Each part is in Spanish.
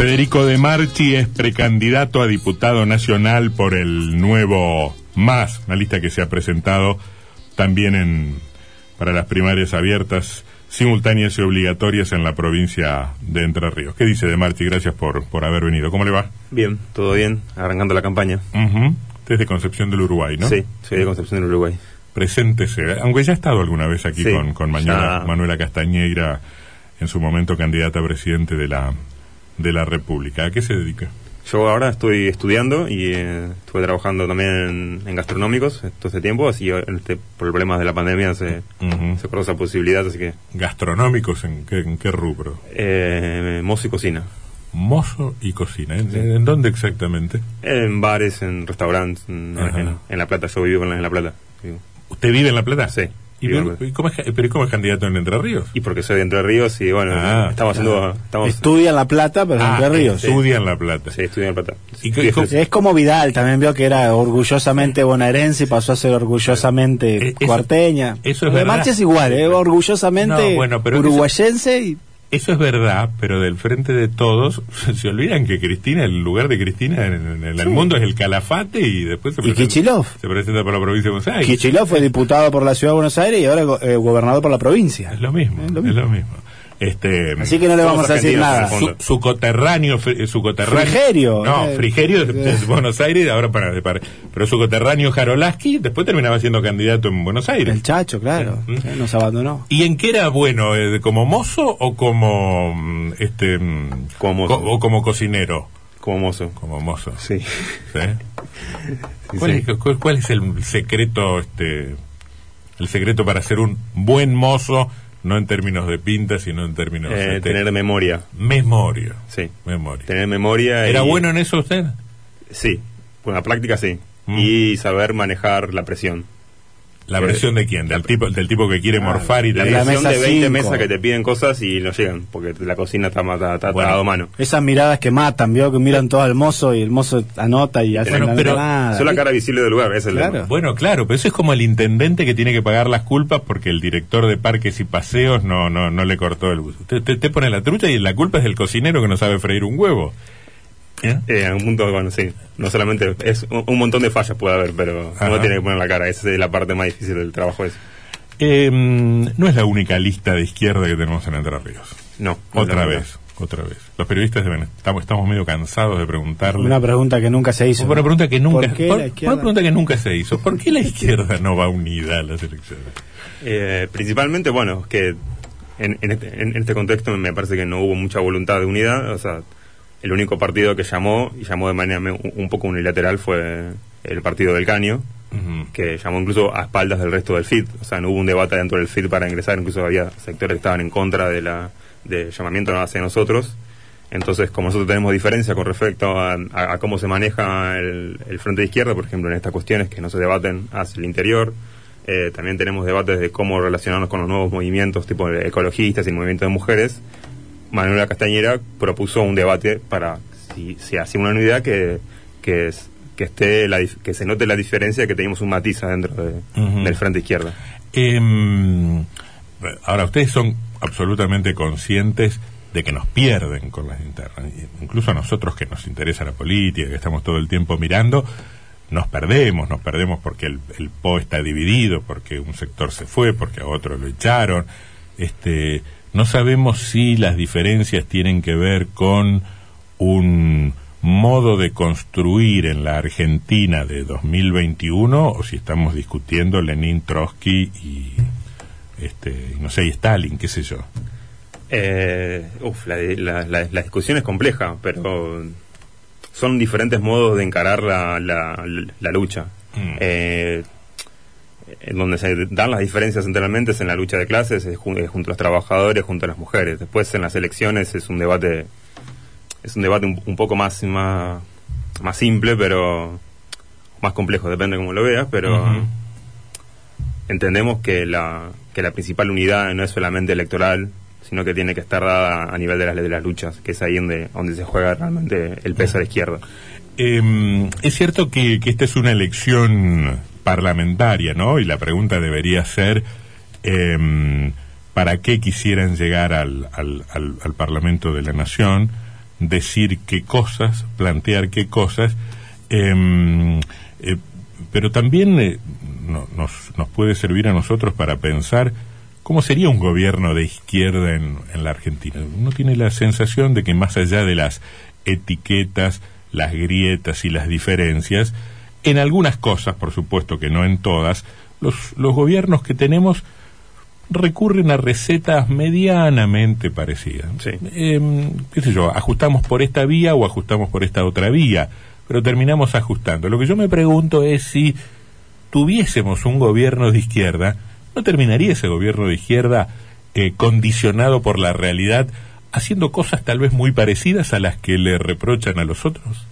Federico De Marchi es precandidato a diputado nacional por el nuevo MAS, una lista que se ha presentado también en, para las primarias abiertas, simultáneas y obligatorias en la provincia de Entre Ríos. ¿Qué dice De Marchi? Gracias por, por haber venido. ¿Cómo le va? Bien, todo bien, arrancando la campaña. Ujú. Desde Concepción del Uruguay, ¿no? Sí, soy de Concepción del Uruguay. Preséntese, aunque ya ha estado alguna vez aquí Sí, con, con Manuela, ya. Manuela Castañeira, en su momento candidata a presidente de la, de la República. ¿A qué se dedica? Yo ahora estoy estudiando y eh, estuve trabajando también en, en gastronómicos todo este tiempo, así este, por problemas de la pandemia se, Ujú. se corrió esa posibilidad, así que ¿Gastronómicos en qué, en qué rubro? eh, mozo y cocina. Mozo y cocina. ¿En, en dónde exactamente? En bares, en restaurantes, en, La Plata, yo vivo en La, Plata. ¿Usted vive en La Plata? Sí, ¿Y, pero, y cómo es, pero ¿y cómo es candidato en Entre Ríos? Y porque soy de Entre Ríos y bueno, Ah, estamos haciendo... Estamos, Estudia en La Plata, pero en Ah, Entre Ríos. Estudia en La Plata. Sí, estudio en La Plata. ¿Y qué- cómo- Es como Vidal, también vio que era orgullosamente bonaerense y pasó a ser orgullosamente Eh, eso- cuarteña. eso es de verdad. Marcha es igual, ¿eh? orgullosamente No, bueno, pero uruguayense y Eso es verdad, pero del frente de todos se olvidan que Cristina, el lugar de Cristina en, en el mundo es el Calafate y después se Y Kichilov. se presenta por la provincia de Buenos Aires. Kichilov fue diputado por la ciudad de Buenos Aires y ahora go- eh, gobernador por la provincia. Es lo mismo, Es lo es mismo. lo mismo. Este, Así que no le vamos a decir nada. su, su coterráneo, fri- su coterráneo. Frigerio, No, eh, Frigerio de, de eh. Buenos Aires, ahora para, para- pero su coterráneo Jarolaski después terminaba siendo candidato en Buenos Aires. El Chacho, claro, Sí. eh, nos abandonó. ¿Y en qué era bueno? eh, ¿Como mozo o como mm, este mm, Como mozo. co- o como cocinero? Como mozo. Como mozo. Sí. ¿Sí? Sí, ¿Cuál, sí. Es, cuál- cuál es el secreto este el secreto para ser un buen mozo no en términos de pinta sino en términos Eh, este, tener memoria. memoria Sí. memoria Tener memoria. era y- bueno en eso usted Sí, con la práctica sí. Mm. Y saber manejar la presión. La Eh, versión de quién del tipo del tipo que quiere morfar y La te la presión mesa de 20 cinco. mesas que te piden cosas y no llegan, porque la cocina está, ma- está, Bueno. a mano. Esas miradas que matan, vio que miran todo al mozo y el mozo anota y hace Bueno, la pero nada. Soy la cara visible del lugar, ese es el Claro. bueno claro pero eso es como el intendente que tiene que pagar las culpas porque el director de parques y paseos no no no le cortó el usted, usted, usted pone la trucha y la culpa es del cocinero que no sabe freír un huevo ¿Eh? Eh, en un punto, bueno, sí. No solamente es un, un montón de fallas puede haber, pero Ajá. uno tiene que poner la cara. Esa es la parte más difícil del trabajo ese. Eh, no es la única lista de izquierda que tenemos en Entre Ríos. No. Otra vez, otra vez. Los periodistas deben, estamos, estamos medio cansados de preguntarle. Una pregunta que nunca se hizo. una pregunta que nunca, ¿Por qué por- la izquierda? una pregunta que nunca se hizo. ¿Por qué la izquierda no va unida a las elecciones? Eh, principalmente, bueno, que en, en este, en este contexto me parece que no hubo mucha voluntad de unidad. O sea, el único partido que llamó, y llamó de manera un, poco unilateral, fue el partido del Caño, que llamó incluso a espaldas del resto del FIT. O sea, no hubo un debate dentro del FIT para ingresar, incluso había sectores que estaban en contra de la de llamamiento hacia nosotros. Entonces, como nosotros tenemos diferencia con respecto a, a- a cómo se maneja el, el frente de izquierda, por ejemplo, en estas cuestiones que no se debaten hacia el interior, eh, también tenemos debates de cómo relacionarnos con los nuevos movimientos tipo ecologistas y el movimiento de mujeres. Manuela Castañera propuso un debate para, si se hace una unidad, que, que, es- que, esté la que se note la diferencia, que tenemos un matiz adentro de- del frente izquierda. Em, ahora, ustedes son absolutamente conscientes de que nos pierden con las internas. Incluso a nosotros que nos interesa la política, que estamos todo el tiempo mirando, nos perdemos, nos perdemos porque el, el PO está dividido, porque un sector se fue, porque a otro lo echaron. Este, no sabemos si las diferencias tienen que ver con un modo de construir en la Argentina de 2021 o si estamos discutiendo Lenin, Trotsky y este, no sé, y Stalin, qué sé yo. Eh, uf, la, la- la- la discusión es compleja, pero son diferentes modos de encarar la, la- la lucha. Mm. Eh, en donde se dan las diferencias centralmente es en la lucha de clases, es jun- es junto a los trabajadores, junto a las mujeres. Después en las elecciones es un debate, es un debate un, un poco más, más, más simple, pero más complejo, depende de cómo lo veas, pero entendemos que la, que la principal unidad no es solamente electoral, sino que tiene que estar dada a nivel de las, de las luchas, que es ahí donde, donde se juega realmente el peso a la izquierda. Eh, es cierto que, que esta es una elección parlamentaria, ¿no? Y la pregunta debería ser, eh, ¿para qué quisieran llegar al, al, al- al Parlamento de la Nación? decir qué cosas, plantear qué cosas, em, eh, pero también eh, no- nos, nos puede servir a nosotros para pensar cómo sería un gobierno de izquierda en, en la Argentina. Uno tiene la sensación de que más allá de las etiquetas, las grietas y las diferencias, en algunas cosas, por supuesto que no en todas, los, los gobiernos que tenemos recurren a recetas medianamente parecidas. Sí. Em, qué sé yo, ajustamos por esta vía o ajustamos por esta otra vía, pero terminamos ajustando. Lo que yo me pregunto es si tuviésemos un gobierno de izquierda, ¿no terminaría ese gobierno de izquierda eh, condicionado por la realidad, haciendo cosas tal vez muy parecidas a las que le reprochan a los otros?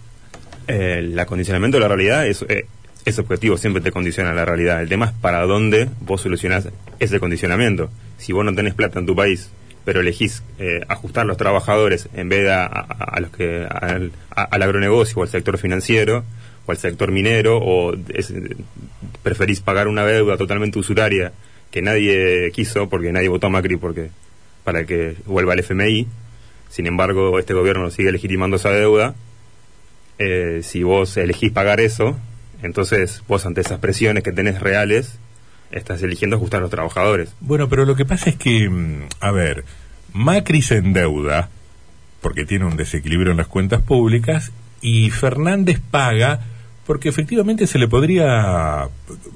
El acondicionamiento de la realidad es, eh, ese objetivo siempre te condiciona la realidad. El tema es para dónde vos solucionás ese condicionamiento. Si vos no tenés plata en tu país, pero elegís eh, ajustar los trabajadores en vez de a, los que al, agronegocio o al sector financiero o al sector minero o es- preferís pagar una deuda totalmente usuraria que nadie quiso porque nadie votó a Macri porque para que vuelva al FMI. Sin embargo, este gobierno sigue legitimando esa deuda eh, si vos elegís pagar eso, entonces vos ante esas presiones que tenés reales, estás eligiendo ajustar a los trabajadores. Bueno, pero lo que pasa es que, mm, a ver, Macri se endeuda porque tiene un desequilibrio en las cuentas públicas y Fernández paga porque efectivamente se le podría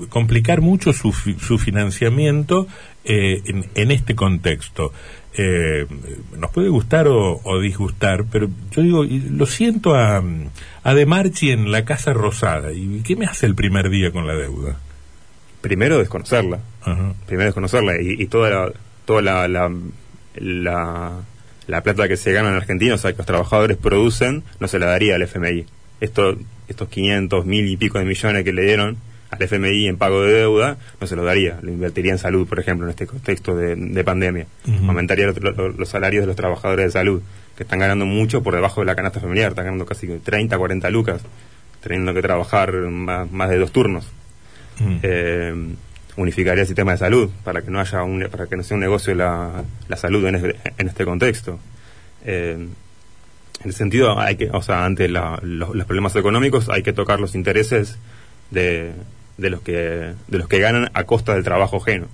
complicar mucho su, su financiamiento eh, en este contexto. Eh, nos puede gustar o, o disgustar, pero yo digo, lo siento a, a De Marchi en la Casa Rosada. ¿Y qué me hace el primer día con la deuda? Primero desconocerla, Ajá. primero desconocerla y, y toda la, toda la, la, la, la plata que se gana en Argentina, o sea, que los trabajadores producen, no se la daría al FMI. Esto, estos 500, mil y pico de millones que le dieron al FMI en pago de deuda, no se lo daría, lo invertiría en salud, por ejemplo, en este contexto de, de pandemia. Aumentaría los, salarios de los trabajadores de salud, que están ganando mucho por debajo de la canasta familiar, están ganando casi 30, 40 lucas, teniendo que trabajar más, más de dos turnos. Eh, unificaría el sistema de salud para que no haya un, para que no sea un negocio la, la salud en este, en este contexto. Eh, en ese sentido hay que o sea ante la- los, los problemas económicos hay que tocar los intereses de, de los que de los que ganan a costa del trabajo ajeno.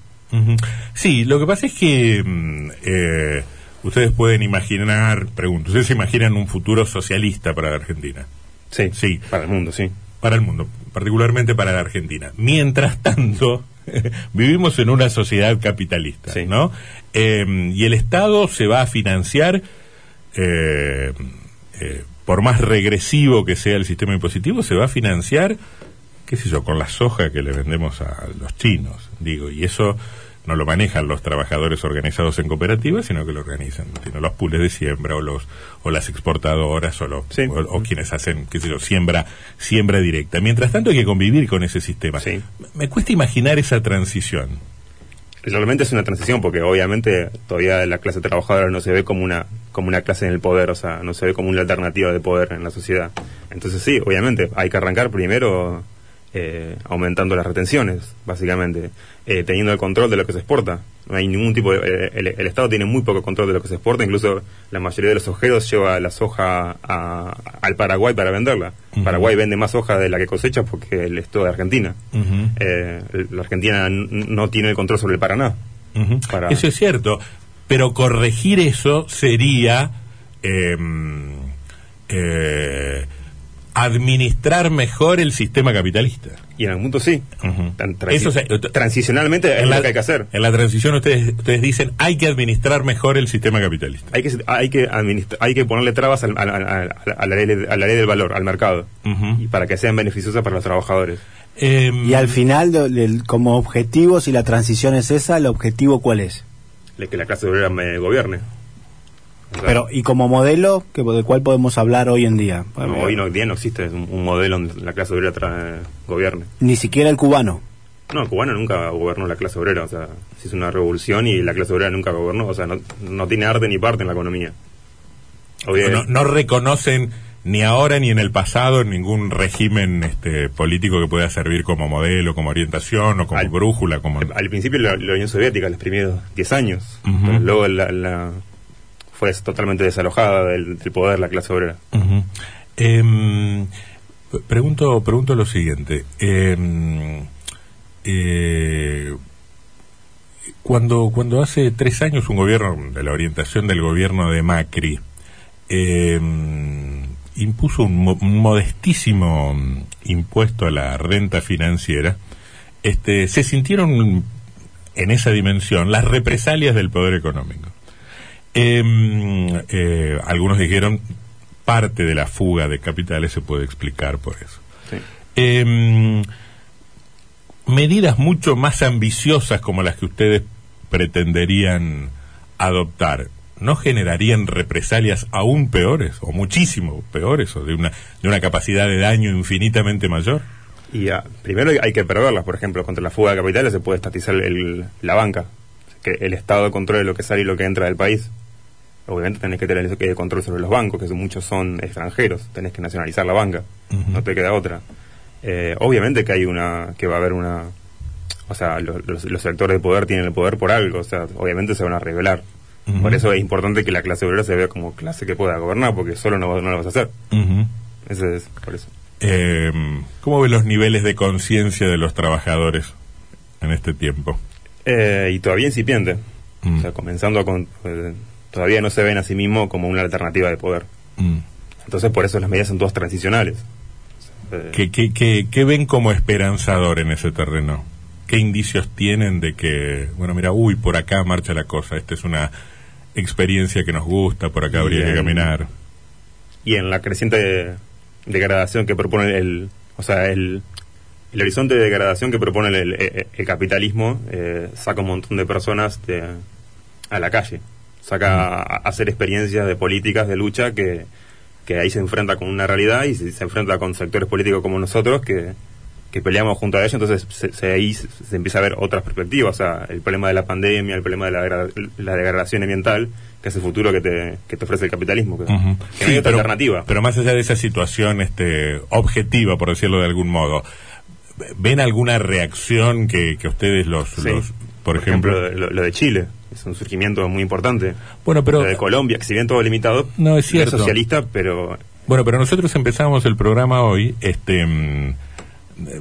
Sí, lo que pasa es que mm, eh, ustedes pueden imaginar, pregunto, ¿ustedes se imaginan un futuro socialista para la Argentina? sí Sí. para el mundo sí Para el mundo, particularmente para la Argentina. Mientras tanto, vivimos en una sociedad capitalista, Sí. ¿no? Eh, y el Estado se va a financiar, eh, eh, por más regresivo que sea el sistema impositivo, se va a financiar, qué sé yo, con la soja que le vendemos a los chinos, digo, y eso no lo manejan los trabajadores organizados en cooperativas, sino que lo organizan sino los pools de siembra o los o las exportadoras o, los, Sí. o, o quienes hacen, qué sé yo, siembra siembra directa. Mientras tanto hay que convivir con ese sistema. Sí. Me cuesta imaginar esa transición. realmente es una transición porque obviamente todavía la clase trabajadora no se ve como una como una clase en el poder, o sea, no se ve como una alternativa de poder en la sociedad. Entonces sí, obviamente hay que arrancar primero eh, aumentando las retenciones, básicamente, eh, teniendo el control de lo que se exporta. No hay ningún tipo de... eh, el, el Estado tiene muy poco control de lo que se exporta, incluso la mayoría de los ojeros lleva la soja a- al Paraguay para venderla. Paraguay vende más soja de la que cosecha porque el es todo de Argentina. Eh, la Argentina no tiene el control sobre el Paraná. Para- Eso es cierto, pero corregir eso sería eh, administrar mejor el sistema capitalista. Y en algún punto sí. Ujú. Tan- transi- Eso se- transicionalmente es lo que hay que hacer. en la transición ustedes, ustedes dicen hay que administrar mejor el sistema capitalista. Hay que, hay que, hay que ponerle trabas al- al- al- al- a, la ley, a la ley del valor, al mercado, y para que sean beneficiosas para los trabajadores. Eh, Y al final, de- como objetivo, si la transición es esa, ¿el objetivo cuál es? Que la clase obrera me gobierne. Pero, ¿y como modelo, que, del cual podemos hablar hoy en día? no, hoy no, día no existe un, un modelo donde la clase obrera tra- gobierne. Ni siquiera el cubano. No, el cubano nunca gobernó la clase obrera, o sea, se hizo una revolución y la clase obrera nunca gobernó, o sea, no, no tiene arte ni parte en la economía. Obvio- no, no reconocen ni ahora ni en el pasado ningún régimen este, político que pueda servir como modelo, como orientación o como Al- brújula, como Al principio la, la Unión Soviética, los primeros 10 años. Ujú. Pero luego la, la- fue totalmente desalojada del, del poder la clase obrera. Em, pregunto, pregunto lo siguiente. Em, eh, cuando, cuando hace tres años un gobierno, de la orientación del gobierno de Macri, em, impuso un, un modestísimo impuesto a la renta financiera, este, se sintieron en esa dimensión las represalias del poder económico. Em, eh, algunos dijeron parte de la fuga de capitales se puede explicar por eso. Sí. Em, medidas mucho más ambiciosas como las que ustedes pretenderían adoptar, ¿no generarían represalias aún peores o muchísimo peores o de una, de una capacidad de daño infinitamente mayor? Y ah, primero hay- hay que preverlas, por ejemplo, contra la fuga de capitales se puede estatizar el- la banca, que el Estado controle lo que sale y lo que entra del país. Obviamente tenés que tener eso que control sobre los bancos, que muchos son extranjeros, tenés que nacionalizar la banca, no te queda otra. Eh, obviamente que hay una, que va a haber una, o sea, lo- los, los sectores de poder tienen el poder por algo, o sea, obviamente se van a revelar. Por eso es importante que la clase obrera se vea como clase que pueda gobernar, porque solo no, no lo vas a hacer. Ujú. Ese es por eso. Em, ¿Cómo ven los niveles de conciencia de los trabajadores en este tiempo? Eh, y todavía incipiente. Mm. O sea, comenzando a... con- eh, todavía no se ven a sí mismo como una alternativa de poder. Mm. Entonces, por eso las medidas son todas transicionales. ¿Qué, qué, qué- qué ven como esperanzador en ese terreno? ¿Qué indicios tienen de que, bueno, mira, uy, por acá marcha la cosa, esta es una experiencia que nos gusta, por acá habría que caminar? y en la creciente degradación que propone el... O sea, el, el horizonte de degradación que propone el, el- el capitalismo eh, saca un montón de personas de- a la calle. Saca a, hacer experiencias de políticas de lucha que, que ahí se enfrenta con una realidad y se, se enfrenta con sectores políticos como nosotros que, que peleamos junto a ellos, entonces se, se- ahí se, empieza a ver otras perspectivas, o sea, el problema de la pandemia, el problema de la, la degradación ambiental, que es el futuro que te, que te ofrece el capitalismo, que, no hay Sí, otra pero, alternativa. pero más allá de esa situación este, objetiva, por decirlo de algún modo, ¿ven alguna reacción que, que ustedes los, Sí. los por, ejemplo, lo, lo de Chile, es un surgimiento muy importante. Bueno, pero- Lo de Colombia, que si bien todo limitado, No, es cierto. socialista, pero Bueno, pero nosotros empezamos el programa hoy este, mm,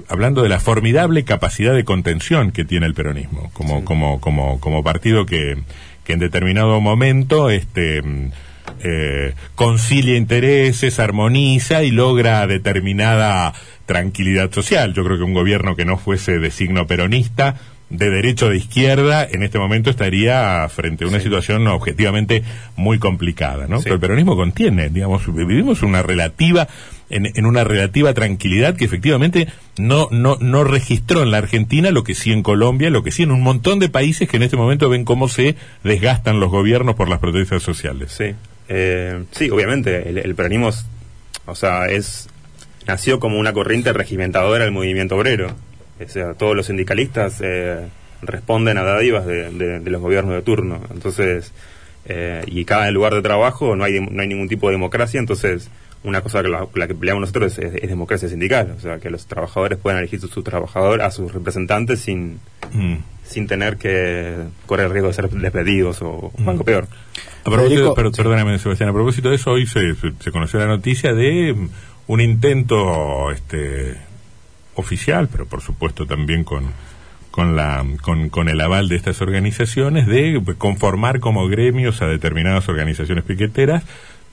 hablando de la formidable capacidad de contención que tiene el peronismo, como, Sí. como, como, como partido que, que en determinado momento este, mm, eh, concilia intereses, armoniza y logra determinada tranquilidad social. Yo creo que un gobierno que no fuese de signo peronista, de derecho o de izquierda, en este momento estaría frente a una Sí. situación objetivamente muy complicada, ¿no? Sí. Pero el peronismo contiene, digamos, vivimos una relativa, en, en una relativa tranquilidad que efectivamente no, no, no registró en la Argentina lo que sí en Colombia, lo que sí en un montón de países que en este momento ven cómo se desgastan los gobiernos por las protestas sociales. sí. Eh, sí, obviamente, el, el peronismo, es- o sea, es nació como una corriente regimentadora del movimiento obrero. O sea, todos los sindicalistas eh, responden a dádivas de, de- de los gobiernos de turno. Entonces, eh, y cada lugar de trabajo no hay, no hay ningún tipo de democracia, entonces una cosa que la, la que peleamos nosotros es, es democracia sindical, o sea, que los trabajadores puedan elegir su, su trabajador a sus representantes sin, Mm. sin tener que correr el riesgo de ser despedidos o algo peor. A propósito, Federico- pero- perdóname, Sebastián, a propósito de eso, hoy se, se- se conoció la noticia de mm, un intento este, oficial, pero por supuesto también con, con, la, con, con el aval de estas organizaciones, de conformar como gremios a determinadas organizaciones piqueteras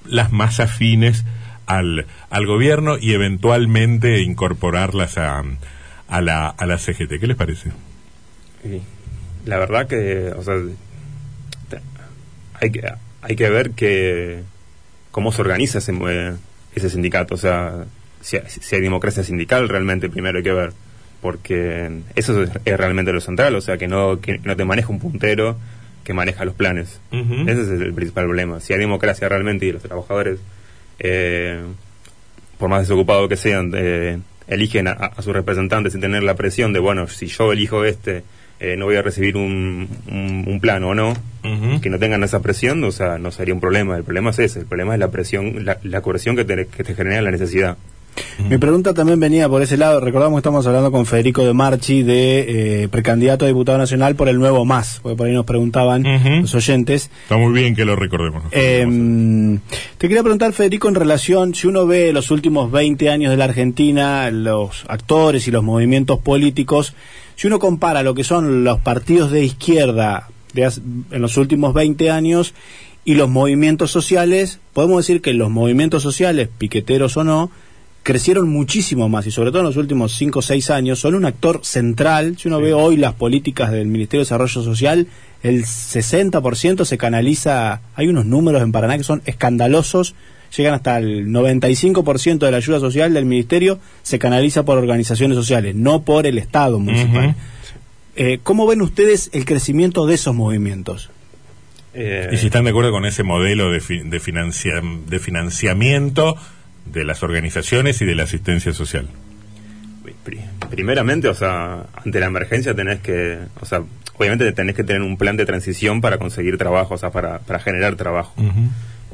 las más afines al, al gobierno y eventualmente incorporarlas a, a, la, a la CGT. ¿Qué les parece? La verdad que, o sea, hay que, hay que ver que cómo se organiza ese, mue- ese sindicato, o sea, si, si hay democracia sindical realmente primero hay que ver, porque eso es, es realmente lo central, o sea, que no, que no te maneja un puntero que maneja los planes. Ese es el principal problema. Si hay democracia realmente y los trabajadores, eh, por más desocupados que sean, eh, eligen a, a sus representantes sin tener la presión de, bueno, si yo elijo este, eh, no voy a recibir un, un, un plan o no, que no tengan esa presión, o sea, no sería un problema. El problema es ese, el problema es la presión, la, la coerción que te, que te genera la necesidad. Mi pregunta también venía por ese lado. Recordamos que estamos hablando con Federico de Marchi, de eh, precandidato a diputado nacional por el nuevo MAS, porque por ahí nos preguntaban los oyentes. Está muy bien que lo recordemos. Eh, te quería preguntar, Federico, en relación, si uno ve los últimos 20 años de la Argentina, los actores y los movimientos políticos, si uno compara lo que son los partidos de izquierda de hace- en los últimos 20 años y los movimientos sociales, podemos decir que los movimientos sociales, piqueteros o no, crecieron muchísimo más y sobre todo en los últimos 5 o 6 años son un actor central. Si uno ve hoy las políticas del Ministerio de Desarrollo Social, el 60% se canaliza, hay unos números en Paraná que son escandalosos, llegan hasta el 95% de la ayuda social del Ministerio se canaliza por organizaciones sociales, no por el Estado municipal. Eh, ¿Cómo ven ustedes el crecimiento de esos movimientos? Eh, Y si están de acuerdo con ese modelo de, fi- de, financia- de financiamiento de las organizaciones y de la asistencia social. pri- primeramente, o sea, ante la emergencia tenés que, o sea, obviamente tenés que tener un plan de transición para conseguir trabajo, o sea, para, para generar trabajo.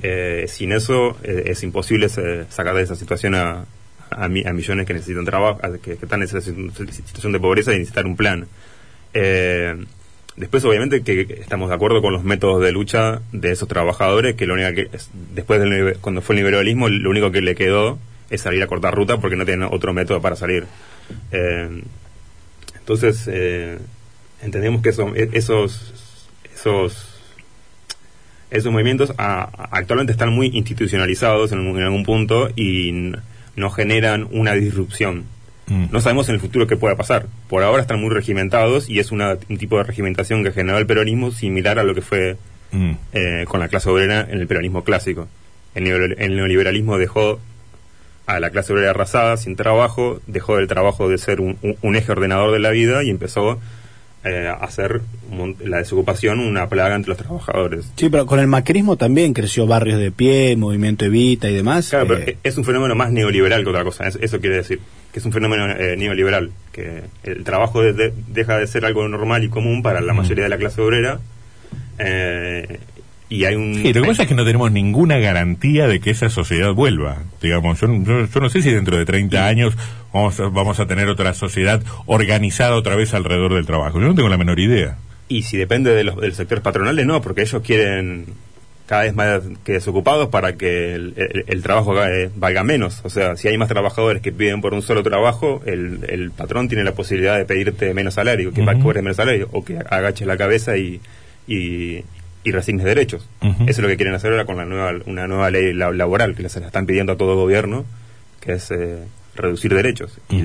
Eh, sin eso eh, es imposible se- sacar de esa situación a, a, mi- a millones que necesitan trabajo, a- que, que están en esa situ- situación de pobreza y necesitan un plan. Después, obviamente, que estamos de acuerdo con los métodos de lucha de esos trabajadores, que lo único que es- después del cuando fue el liberalismo, lo único que le quedó es salir a cortar ruta porque no tienen otro método para salir. Eh, entonces, eh, entendemos que eso- e- esos, esos esos movimientos a- actualmente están muy institucionalizados en, en algún punto y no generan una disrupción. Mm. No sabemos en el futuro qué pueda pasar. Por ahora están muy regimentados y es una- un tipo de regimentación que generó el peronismo similar a lo que fue Mm. eh, con la clase obrera en el peronismo clásico. El, neoliber- el neoliberalismo dejó a la clase obrera arrasada, sin trabajo, dejó el trabajo de ser un, un- un eje ordenador de la vida y empezó eh, a hacer la desocupación una plaga entre los trabajadores. Sí, pero con el macrismo también creció Barrios de Pie, Movimiento Evita y demás. Claro, pero Eh, es un fenómeno más neoliberal que otra cosa. es- eso quiere decir que es un fenómeno eh, neoliberal, que el trabajo de- de- deja de ser algo normal y común para la Mm. mayoría de la clase obrera. eh, y hay un. Sí, lo que pasa es que no tenemos ninguna garantía de que esa sociedad vuelva. Digamos, yo, yo- yo no sé si dentro de 30 años vamos a, vamos a tener otra sociedad organizada otra vez alrededor del trabajo. Yo no tengo la menor idea. Y si depende de los, del sector patronales, no, porque ellos quieren cada vez más que desocupados para que el, el- el trabajo eh, valga menos. O sea, si hay más trabajadores que piden por un solo trabajo, el, el patrón tiene la posibilidad de pedirte menos salario, que cobres menos salario, o que agaches la cabeza y, y, y resignes derechos. Eso es lo que quieren hacer ahora con la nueva, una nueva ley la- laboral que les están pidiendo a todo gobierno, que es eh, reducir derechos. Y,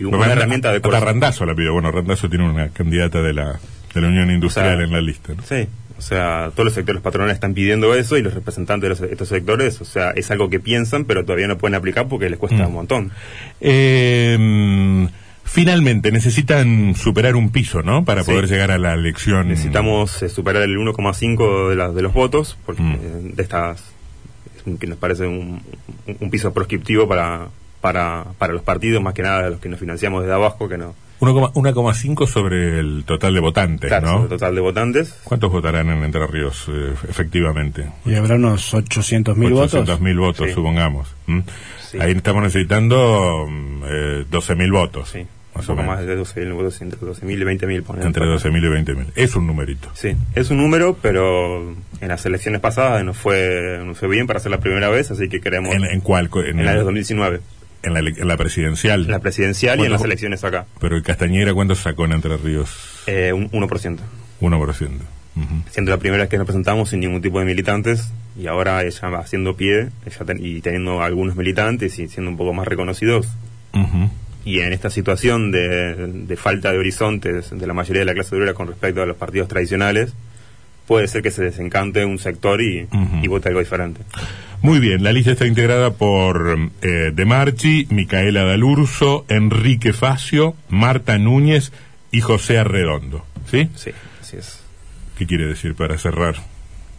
y una herramienta de Hasta. Randazo la pidió. Bueno, Randazo tiene una candidata de la, de la Unión Industrial O sea, en la lista. ¿no? Sí, o sea, todos los sectores patronales están pidiendo eso y los representantes de los- estos sectores, o sea, es algo que piensan, pero todavía no pueden aplicar porque les cuesta Mm. un montón. Eh, finalmente, necesitan superar un piso, ¿no? Para Sí. poder llegar a la elección. Necesitamos eh, superar el 1,5 de, la- de los votos, porque Mm. eh, de estas, que nos parece un, un- un piso proscriptivo para, para, para los partidos, más que nada de los que nos financiamos desde abajo, que no. 1,5 1,5 sobre el total de votantes, Claro, ¿no? sobre el total de votantes. ¿Cuántos votarán en Entre Ríos, eh, efectivamente? y habrá unos 800 mil votos. 800.000 votos, Sí. supongamos. ¿m? Sí. Ahí estamos necesitando mm, eh, 12.000 votos. Sí, Más un o poco menos. más de 12.000 votos, entre 12.000 y 20.000. ponen. Entre 12.000 y 20.000. Es un numerito. Sí, es un número, pero en las elecciones pasadas nos fue, nos fue bien para ser la primera vez, así que queremos ¿En, en cuál? co- En, en el- 2019, en la, ele- en la presidencial. en la presidencial y en ¿Cuánto- las elecciones acá, Pero el Castañera, ¿cuánto sacó en Entre Ríos? eh, un 1%. 1%. Ujú. Siendo la primera vez que nos presentamos sin ningún tipo de militantes y ahora ella va haciendo pie ella ten- y teniendo algunos militantes y siendo un poco más reconocidos. Y en esta situación de, de falta de horizontes de la mayoría de la clase obrera con respecto a los partidos tradicionales, puede ser que se desencante un sector y vote algo diferente. Muy bien, la lista está integrada por eh, De Marchi, Micaela Dalurso, Enrique Facio, Marta Núñez y José Arredondo. ¿Sí? Sí, así es. ¿Qué quiere decir para cerrar?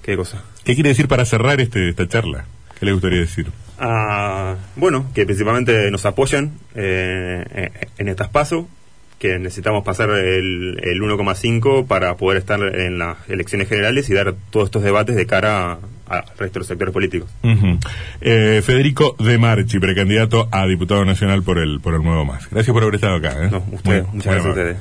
¿Qué cosa? ¿Qué quiere decir para cerrar este, esta charla? ¿Qué le gustaría decir? Ah, bueno, que principalmente nos apoyan eh, eh, en estas pasos, que necesitamos pasar el, el 1,5 para poder estar en las elecciones generales y dar todos estos debates de cara a, al resto de los sectores políticos. Eh, Federico De Marchi, precandidato a diputado nacional por el por el Nuevo Más. Gracias por haber estado acá. ¿eh? No, usted, Muy- muchas gracias a ustedes.